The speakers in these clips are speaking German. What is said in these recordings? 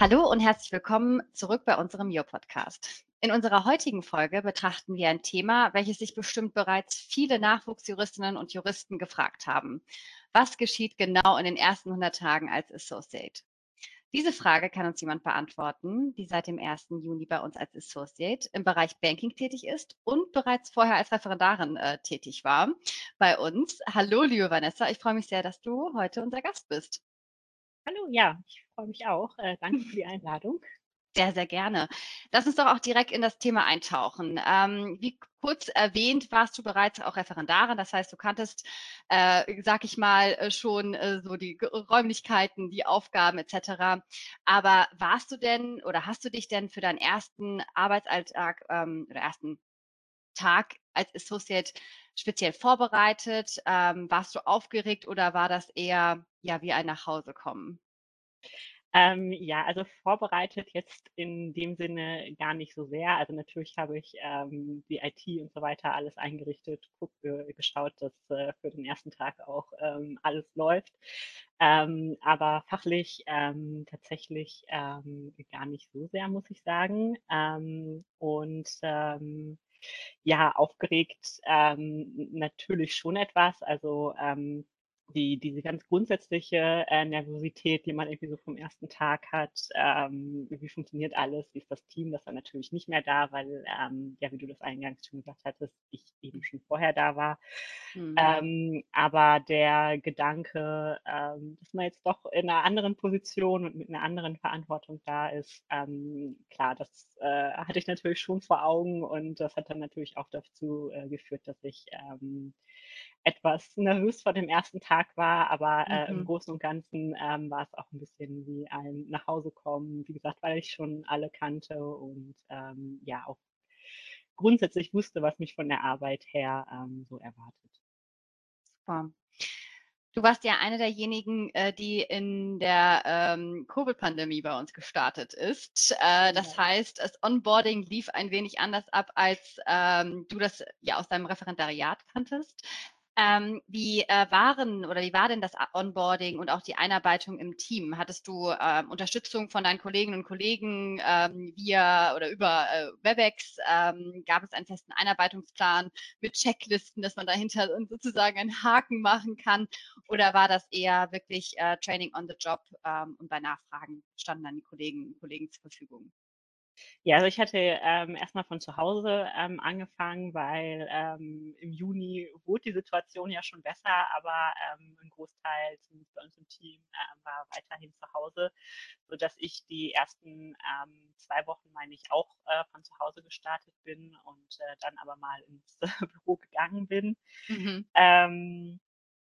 Hallo und herzlich willkommen zurück bei unserem Jo-Podcast. In unserer heutigen Folge betrachten wir ein Thema, welches sich bestimmt bereits viele Nachwuchsjuristinnen und Juristen gefragt haben. Was geschieht genau in den ersten 100 Tagen als Associate? Diese Frage kann uns jemand beantworten, die seit dem 1. Juni bei uns als Associate im Bereich Banking tätig ist und bereits vorher als Referendarin äh, tätig war bei uns. Hallo, liebe Vanessa, ich freue mich sehr, dass du heute unser Gast bist. Hallo, ja, ich freue mich auch. Äh, danke für die Einladung. Sehr, sehr gerne. Lass uns doch auch direkt in das Thema eintauchen. Ähm, wie kurz erwähnt, warst du bereits auch Referendarin. Das heißt, du kanntest, äh, sag ich mal, äh, schon äh, so die Räumlichkeiten, die Aufgaben etc. Aber warst du denn oder hast du dich denn für deinen ersten Arbeitsalltag ähm, oder ersten Tag als Associate speziell vorbereitet? Ähm, warst du aufgeregt oder war das eher ja wie ein Nachhausekommen? Ähm, ja, also vorbereitet jetzt in dem Sinne gar nicht so sehr. Also natürlich habe ich ähm, die IT und so weiter alles eingerichtet, guck, äh, geschaut, dass äh, für den ersten Tag auch ähm, alles läuft. Ähm, aber fachlich ähm, tatsächlich ähm, gar nicht so sehr, muss ich sagen. Und ja, aufgeregt ähm, natürlich schon etwas. Also ähm, die, diese ganz grundsätzliche äh, Nervosität, die man irgendwie so vom ersten Tag hat, ähm, wie funktioniert alles, wie ist das Team, das war natürlich nicht mehr da, weil, ähm, ja, wie du das eingangs schon gesagt hattest, ich eben schon vorher da war. Mhm. Ähm, aber der Gedanke, ähm, dass man jetzt doch in einer anderen Position und mit einer anderen Verantwortung da ist, ähm, klar, das äh, hatte ich natürlich schon vor Augen und das hat dann natürlich auch dazu äh, geführt, dass ich ähm, etwas nervös vor dem ersten Tag war, aber äh, im mhm. Großen und Ganzen ähm, war es auch ein bisschen wie ein Nachhausekommen, wie gesagt, weil ich schon alle kannte und ähm, ja auch grundsätzlich wusste, was mich von der Arbeit her ähm, so erwartet. Super. Du warst ja eine derjenigen, äh, die in der ähm, Covid-Pandemie bei uns gestartet ist. Äh, das ja. heißt, das Onboarding lief ein wenig anders ab, als ähm, du das ja aus deinem Referendariat kanntest. Ähm, wie äh, waren oder wie war denn das Onboarding und auch die Einarbeitung im Team? Hattest du ähm, Unterstützung von deinen Kolleginnen und Kollegen ähm, via oder über äh, WebEx? Ähm, gab es einen festen Einarbeitungsplan mit Checklisten, dass man dahinter sozusagen einen Haken machen kann? Oder war das eher wirklich äh, Training on the Job ähm, und bei Nachfragen standen dann die Kolleginnen und Kollegen zur Verfügung? Ja, also ich hatte ähm, erst von zu Hause ähm, angefangen, weil ähm, im Juni wurde die Situation ja schon besser, aber ähm, ein Großteil, zumindest bei uns im Team, äh, war weiterhin zu Hause, sodass ich die ersten ähm, zwei Wochen, meine ich, auch äh, von zu Hause gestartet bin und äh, dann aber mal ins Büro gegangen bin. Mhm. Ähm,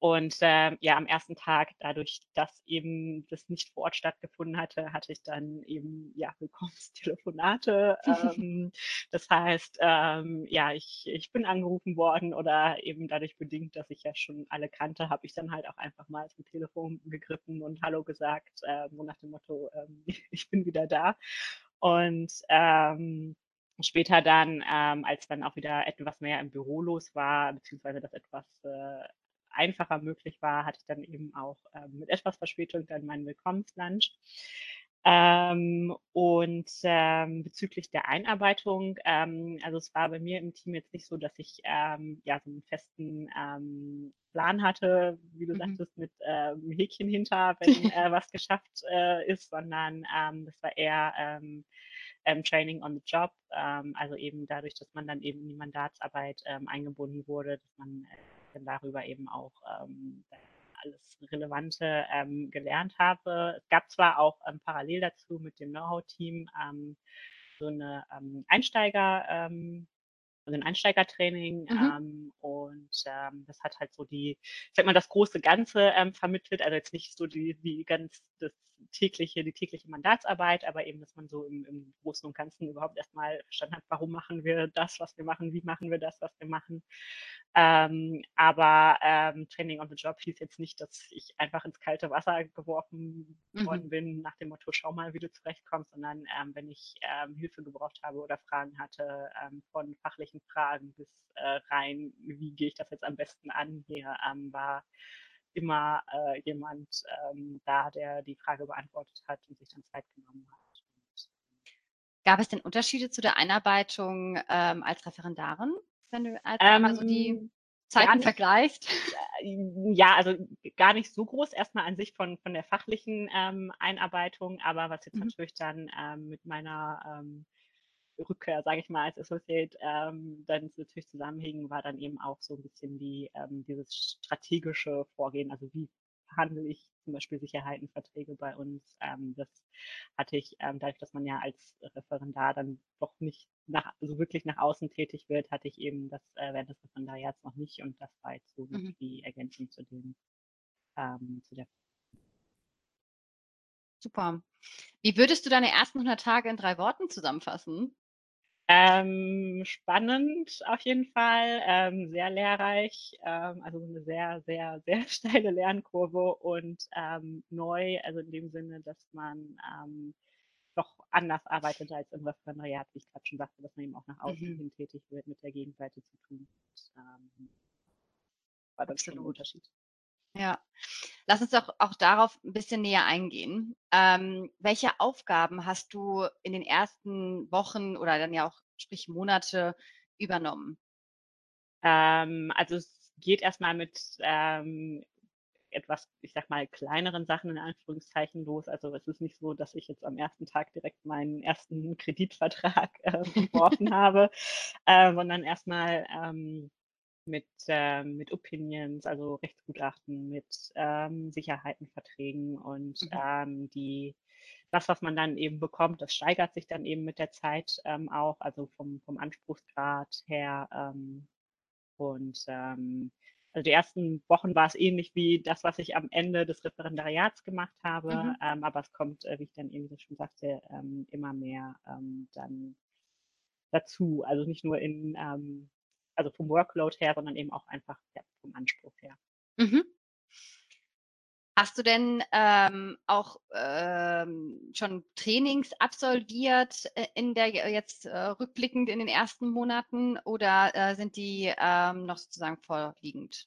und ähm, ja, am ersten Tag, dadurch, dass eben das nicht vor Ort stattgefunden hatte, hatte ich dann eben ja Willkommenstelefonate. ähm, das heißt, ähm, ja, ich, ich bin angerufen worden oder eben dadurch bedingt, dass ich ja schon alle kannte, habe ich dann halt auch einfach mal zum Telefon gegriffen und Hallo gesagt, äh, nach dem Motto, ähm, ich bin wieder da. Und ähm, später dann, ähm, als dann auch wieder etwas mehr im Büro los war, beziehungsweise das etwas äh, einfacher möglich war, hatte ich dann eben auch ähm, mit etwas Verspätung dann meinen Willkommenslunch. Ähm, und ähm, bezüglich der Einarbeitung, ähm, also es war bei mir im Team jetzt nicht so, dass ich ähm, ja so einen festen ähm, Plan hatte, wie du mhm. sagtest, mit ähm, Häkchen hinter, wenn äh, was geschafft äh, ist, sondern ähm, das war eher ähm, ähm, Training on the Job, ähm, also eben dadurch, dass man dann eben in die Mandatsarbeit ähm, eingebunden wurde, dass man äh, dann darüber eben auch ähm, alles Relevante ähm, gelernt habe. Es gab zwar auch ähm, parallel dazu mit dem Know-how-Team ähm, so eine ähm, Einsteiger, ähm, also ein Einsteigertraining mhm. ähm, und ähm, das hat halt so die, ich sag mal, das große Ganze ähm, vermittelt, also jetzt nicht so die, die ganz das tägliche, die tägliche Mandatsarbeit, aber eben, dass man so im, im Großen und Ganzen überhaupt erstmal verstanden hat, warum machen wir das, was wir machen, wie machen wir das, was wir machen. Ähm, aber ähm, Training on the Job hieß jetzt nicht, dass ich einfach ins kalte Wasser geworfen mhm. worden bin, nach dem Motto, schau mal, wie du zurechtkommst, sondern ähm, wenn ich ähm, Hilfe gebraucht habe oder Fragen hatte, ähm, von fachlichen Fragen bis äh, rein, wie gehe ich das jetzt am besten an, hier ähm, war immer äh, jemand ähm, da, der die Frage beantwortet hat und sich dann Zeit genommen hat. Gab es denn Unterschiede zu der Einarbeitung ähm, als Referendarin, wenn du als ähm, so die Zeiten nicht, vergleichst? Äh, ja, also gar nicht so groß erstmal an sich von, von der fachlichen ähm, Einarbeitung, aber was jetzt mhm. natürlich dann ähm, mit meiner ähm, Rückkehr, sage ich mal, als Associate ähm, dann natürlich zusammenhing, war dann eben auch so ein bisschen die, ähm, dieses strategische Vorgehen, also wie handle ich zum Beispiel Sicherheitenverträge bei uns. Ähm, das hatte ich, ähm, dadurch, dass man ja als Referendar dann doch nicht nach, so wirklich nach außen tätig wird, hatte ich eben das äh, während des Referendariats noch nicht und das war jetzt so mhm. die Ergänzung zu dem, ähm, zu der Super. Wie würdest du deine ersten 100 Tage in drei Worten zusammenfassen? Ähm, spannend auf jeden Fall, ähm, sehr lehrreich, ähm, also eine sehr, sehr, sehr steile Lernkurve und ähm, neu, also in dem Sinne, dass man ähm, doch anders arbeitet als im Referendariat, wie ich gerade schon sagte, dass man eben auch nach außen mhm. hin tätig wird, mit der Gegenseite zu tun. Und, ähm, war das schon ein Unterschied. Ja, lass uns doch auch darauf ein bisschen näher eingehen. Ähm, welche Aufgaben hast du in den ersten Wochen oder dann ja auch sprich Monate übernommen? Ähm, also es geht erstmal mit ähm, etwas, ich sag mal, kleineren Sachen in Anführungszeichen los. Also es ist nicht so, dass ich jetzt am ersten Tag direkt meinen ersten Kreditvertrag äh, entworfen habe, äh, sondern erstmal ähm, mit, äh, mit Opinions, also Rechtsgutachten, mit ähm, Sicherheitenverträgen und mhm. ähm, die, das, was man dann eben bekommt, das steigert sich dann eben mit der Zeit ähm, auch, also vom, vom Anspruchsgrad her. Ähm, und ähm, also die ersten Wochen war es ähnlich wie das, was ich am Ende des Referendariats gemacht habe, mhm. ähm, aber es kommt, äh, wie ich dann eben schon sagte, ähm, immer mehr ähm, dann dazu. Also nicht nur in ähm, also vom Workload her, sondern eben auch einfach ja, vom Anspruch her. Mhm. Hast du denn ähm, auch ähm, schon Trainings absolviert äh, in der jetzt äh, rückblickend in den ersten Monaten oder äh, sind die ähm, noch sozusagen vorliegend?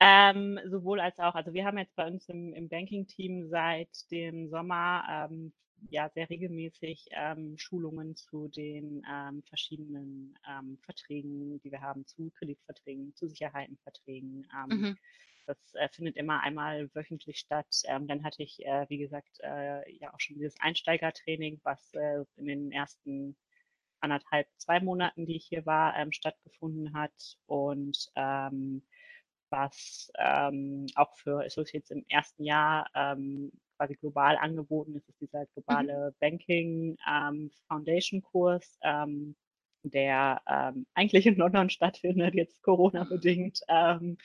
Ähm, sowohl als auch. Also wir haben jetzt bei uns im, im Banking-Team seit dem Sommer ähm, ja sehr regelmäßig ähm, Schulungen zu den ähm, verschiedenen ähm, Verträgen, die wir haben, zu Kreditverträgen, zu Sicherheitenverträgen. Ähm, mhm. Das äh, findet immer einmal wöchentlich statt. Ähm, dann hatte ich, äh, wie gesagt, äh, ja auch schon dieses Einsteigertraining, was äh, in den ersten anderthalb, zwei Monaten, die ich hier war, ähm, stattgefunden hat. Und ähm, was ähm, auch für Associates im ersten Jahr ähm, quasi global angeboten ist, ist dieser mhm. globale. Banking ähm, Foundation Kurs, ähm, der ähm, eigentlich in London stattfindet, jetzt Corona-bedingt, ähm,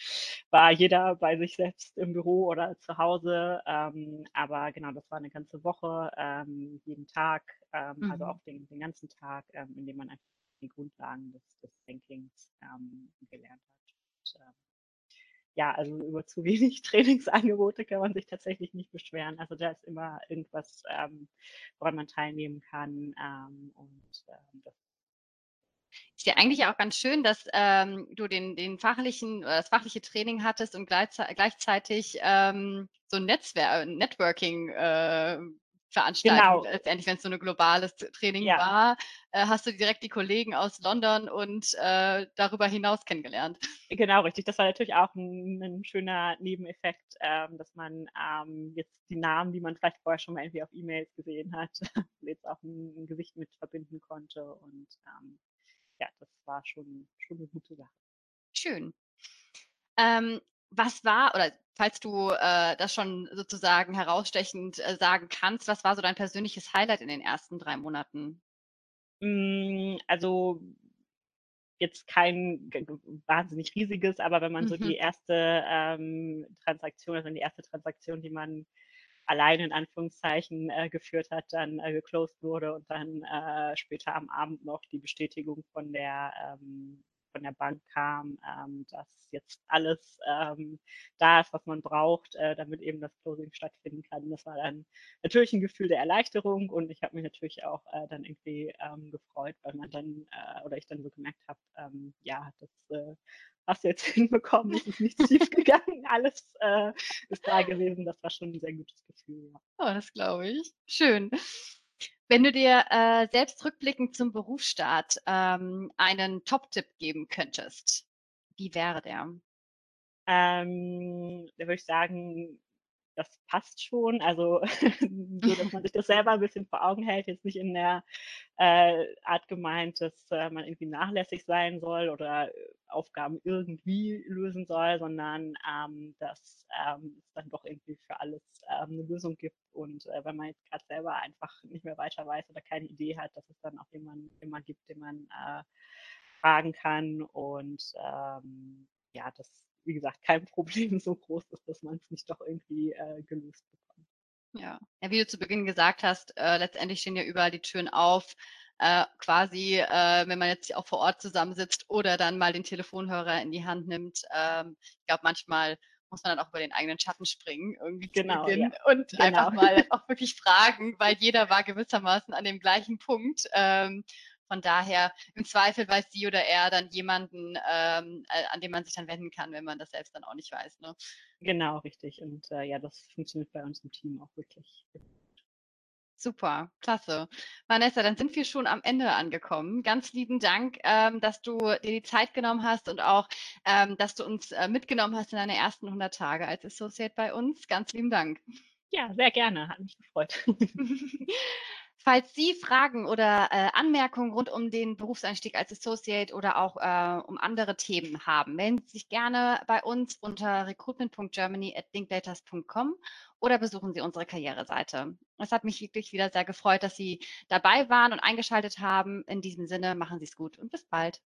war jeder bei sich selbst im Büro oder zu Hause. Ähm, aber genau, das war eine ganze Woche, ähm, jeden Tag, ähm, also mhm. also auch den, den ganzen Tag, ähm, in dem man einfach die Grundlagen des, des Bankings ähm, gelernt hat. Und, ähm, ja, also über zu wenig Trainingsangebote kann man sich tatsächlich nicht beschweren. Also da ist immer irgendwas, ähm, woran man teilnehmen kann. Ähm, und ähm, das ist ja eigentlich auch ganz schön, dass ähm, du den, den fachlichen, das fachliche Training hattest und gleichzeitig ähm, so ein Netzwerk, Networking äh, veranstalten. Genau. Letztendlich, wenn es so ein globales Training ja. war, äh, hast du direkt die Kollegen aus London und äh, darüber hinaus kennengelernt. Genau, richtig. Das war natürlich auch ein, ein schöner Nebeneffekt, ähm, dass man ähm, jetzt die Namen, die man vielleicht vorher schon mal irgendwie auf E-Mails gesehen hat, jetzt auch ein, ein, Gesicht mit verbinden konnte. Und ähm, ja, das war schon, schon eine gute Sache. Schön. Ähm, was war, oder falls du äh, das schon sozusagen herausstechend äh, sagen kannst, was war so dein persönliches Highlight in den ersten drei Monaten? Hm, also jetzt kein wahnsinnig riesiges, aber wenn man mhm. so die erste ähm, Transaktion, also die erste Transaktion, die man allein in Anführungszeichen äh, geführt hat, dann äh, geclosed wurde und dann äh, später am Abend noch die Bestätigung von der ähm, von der Bank kam, ähm, dass jetzt alles ähm, da ist, was man braucht, äh, damit eben das Closing stattfinden kann. Das war dann natürlich ein Gefühl der Erleichterung und ich habe mich natürlich auch äh, dann irgendwie ähm, gefreut, weil man dann äh, oder ich dann so gemerkt habe, ähm, ja, das äh, hast du jetzt hinbekommen, es ist nicht schief gegangen, alles äh, ist da gewesen. Das war schon ein sehr gutes Gefühl. Ja. Oh, das glaube ich. Schön. Wenn du dir äh, selbst rückblickend zum Berufsstart ähm, einen Top-Tipp geben könntest, wie wäre der? Ähm, da würde ich sagen, das passt schon. Also so, dass man sich das selber ein bisschen vor Augen hält, jetzt nicht in der äh, Art gemeint, dass äh, man irgendwie nachlässig sein soll oder äh, Aufgaben irgendwie lösen soll, sondern ähm, dass ähm, es dann doch irgendwie für alles eine Lösung gibt. Und äh, wenn man jetzt gerade selber einfach nicht mehr weiter weiß oder keine Idee hat, dass es dann auch jemanden immer gibt, den man äh, fragen kann. Und ähm, ja, das wie gesagt, kein Problem so groß ist, dass man es nicht doch irgendwie äh, gelöst bekommt. Ja. ja, wie du zu Beginn gesagt hast, äh, letztendlich stehen ja überall die Türen auf. Äh, quasi, äh, wenn man jetzt auch vor Ort zusammensitzt oder dann mal den Telefonhörer in die Hand nimmt. Ähm, ich glaube, manchmal muss man dann auch über den eigenen Schatten springen, irgendwie genau, ja. und genau. einfach mal auch wirklich fragen, weil jeder war gewissermaßen an dem gleichen Punkt. Ähm, von daher, im Zweifel weiß sie oder er dann jemanden, ähm, äh, an den man sich dann wenden kann, wenn man das selbst dann auch nicht weiß. Ne? Genau, richtig. Und äh, ja, das funktioniert bei uns im Team auch wirklich. Super, klasse. Vanessa, dann sind wir schon am Ende angekommen. Ganz lieben Dank, ähm, dass du dir die Zeit genommen hast und auch, ähm, dass du uns äh, mitgenommen hast in deine ersten 100 Tage als Associate bei uns. Ganz lieben Dank. Ja, sehr gerne. Hat mich gefreut. Falls Sie Fragen oder äh, Anmerkungen rund um den Berufseinstieg als Associate oder auch äh, um andere Themen haben, melden Sie sich gerne bei uns unter recruitment.germany@linklaters.com oder besuchen Sie unsere Karriereseite. Es hat mich wirklich wieder sehr gefreut, dass Sie dabei waren und eingeschaltet haben. In diesem Sinne, machen Sie es gut und bis bald.